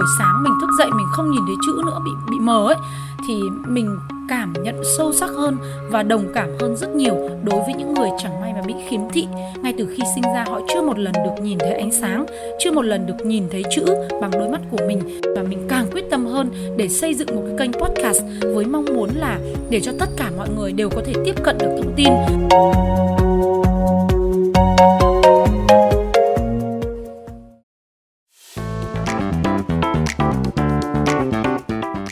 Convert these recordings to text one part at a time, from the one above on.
buổi sáng mình thức dậy mình không nhìn thấy chữ nữa, bị bị mờ ấy, thì mình cảm nhận sâu sắc hơn và đồng cảm hơn rất nhiều đối với những người chẳng may mà bị khiếm thị. Ngay từ khi sinh ra, họ chưa một lần được nhìn thấy ánh sáng, chưa một lần được nhìn thấy chữ bằng đôi mắt của mình. Và mình càng quyết tâm hơn để xây dựng một cái kênh podcast với mong muốn là để cho tất cả mọi người đều có thể tiếp cận được thông tin.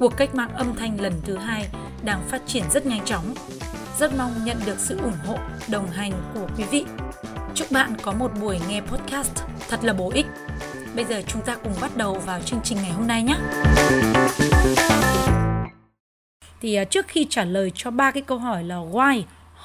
cuộc cách mạng âm thanh lần thứ hai đang phát triển rất nhanh chóng. Rất mong nhận được sự ủng hộ, đồng hành của quý vị. Chúc bạn có một buổi nghe podcast thật là bổ ích. Bây giờ chúng ta cùng bắt đầu vào chương trình ngày hôm nay nhé. Thì à, trước khi trả lời cho ba cái câu hỏi là why,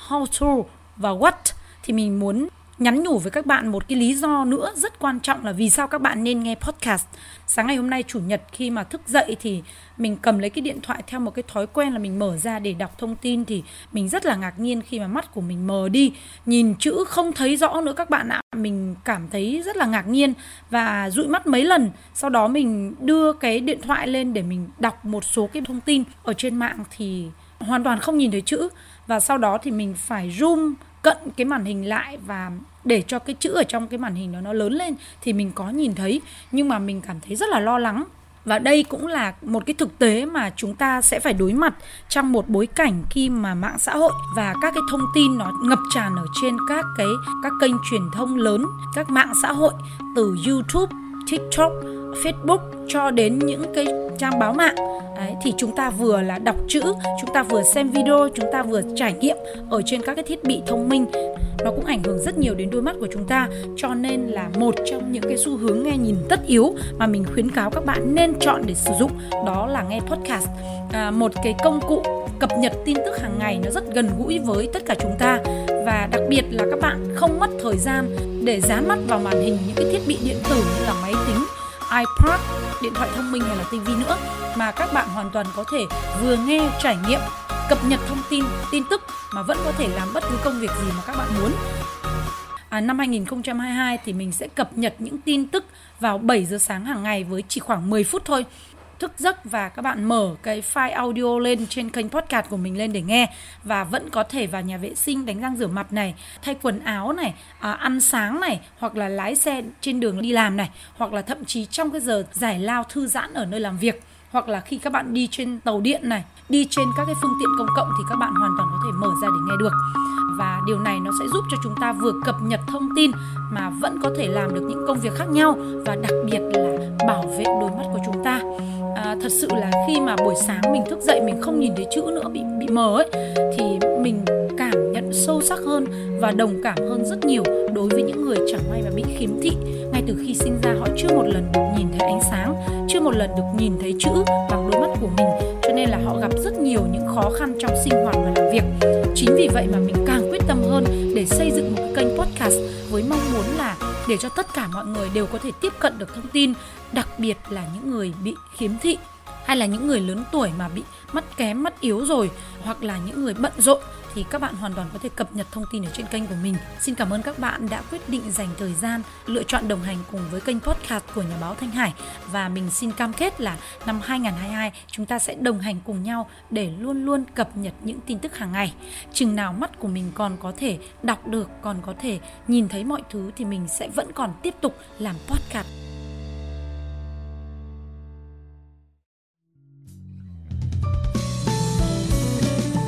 how to và what thì mình muốn nhắn nhủ với các bạn một cái lý do nữa rất quan trọng là vì sao các bạn nên nghe podcast. Sáng ngày hôm nay chủ nhật khi mà thức dậy thì mình cầm lấy cái điện thoại theo một cái thói quen là mình mở ra để đọc thông tin thì mình rất là ngạc nhiên khi mà mắt của mình mờ đi, nhìn chữ không thấy rõ nữa các bạn ạ. Mình cảm thấy rất là ngạc nhiên và dụi mắt mấy lần. Sau đó mình đưa cái điện thoại lên để mình đọc một số cái thông tin ở trên mạng thì hoàn toàn không nhìn thấy chữ. Và sau đó thì mình phải zoom cận cái màn hình lại và để cho cái chữ ở trong cái màn hình đó nó lớn lên thì mình có nhìn thấy. Nhưng mà mình cảm thấy rất là lo lắng. Và đây cũng là một cái thực tế mà chúng ta sẽ phải đối mặt trong một bối cảnh khi mà mạng xã hội và các cái thông tin nó ngập tràn ở trên các cái các kênh truyền thông lớn các mạng xã hội từ YouTube, TikTok, Facebook cho đến những cái trang báo mạng. Đấy, thì chúng ta vừa là đọc chữ chúng ta vừa xem video chúng ta vừa trải nghiệm ở trên các cái thiết bị thông minh. Nó cũng ảnh hưởng rất nhiều đến đôi mắt của chúng ta cho nên là một trong những cái xu hướng nghe nhìn tất yếu mà mình khuyến cáo các bạn nên chọn để sử dụng đó là nghe podcast. À, một cái công cụ cập nhật tin tức hàng ngày nó rất gần gũi với tất cả chúng ta. Và đặc biệt là các bạn không mất thời gian để dán mắt vào màn hình những cái thiết bị điện tử như là máy tính iPad, điện thoại thông minh hay là TV nữa mà các bạn hoàn toàn có thể vừa nghe trải nghiệm cập nhật thông tin, tin tức mà vẫn có thể làm bất cứ công việc gì mà các bạn muốn. À, năm 2022 thì mình sẽ cập nhật những tin tức vào 7 giờ sáng hàng ngày với chỉ khoảng 10 phút thôi thức giấc và các bạn mở cái file audio lên trên kênh podcast của mình lên để nghe và vẫn có thể vào nhà vệ sinh đánh răng rửa mặt này thay quần áo này à, ăn sáng này hoặc là lái xe trên đường đi làm này hoặc là thậm chí trong cái giờ giải lao thư giãn ở nơi làm việc hoặc là khi các bạn đi trên tàu điện này đi trên các cái phương tiện công cộng thì các bạn hoàn toàn có thể mở ra để nghe được. Và điều này nó sẽ giúp cho chúng ta vừa cập nhật thông tin mà vẫn có thể làm được những công việc khác nhau và đặc biệt là thật sự là khi mà buổi sáng mình thức dậy mình không nhìn thấy chữ nữa, bị bị mờ ấy, thì mình cảm nhận sâu sắc hơn và đồng cảm hơn rất nhiều đối với những người chẳng may mà bị khiếm thị. Ngay từ khi sinh ra, họ chưa một lần được nhìn thấy ánh sáng, chưa một lần được nhìn thấy chữ bằng đôi mắt của mình, cho nên là họ gặp rất nhiều những khó khăn trong sinh hoạt và làm việc. Chính vì vậy mà mình càng quyết tâm hơn để xây dựng một cái kênh podcast với mong muốn là để cho tất cả mọi người đều có thể tiếp cận được thông tin, đặc biệt là những người bị khiếm thị hay là những người lớn tuổi mà bị mắt kém mắt yếu rồi hoặc là những người bận rộn thì các bạn hoàn toàn có thể cập nhật thông tin ở trên kênh của mình. Xin cảm ơn các bạn đã quyết định dành thời gian lựa chọn đồng hành cùng với kênh podcast của nhà báo Thanh Hải và mình xin cam kết là năm 2022 chúng ta sẽ đồng hành cùng nhau để luôn luôn cập nhật những tin tức hàng ngày. Chừng nào mắt của mình còn có thể đọc được, còn có thể nhìn thấy mọi thứ thì mình sẽ vẫn còn tiếp tục làm podcast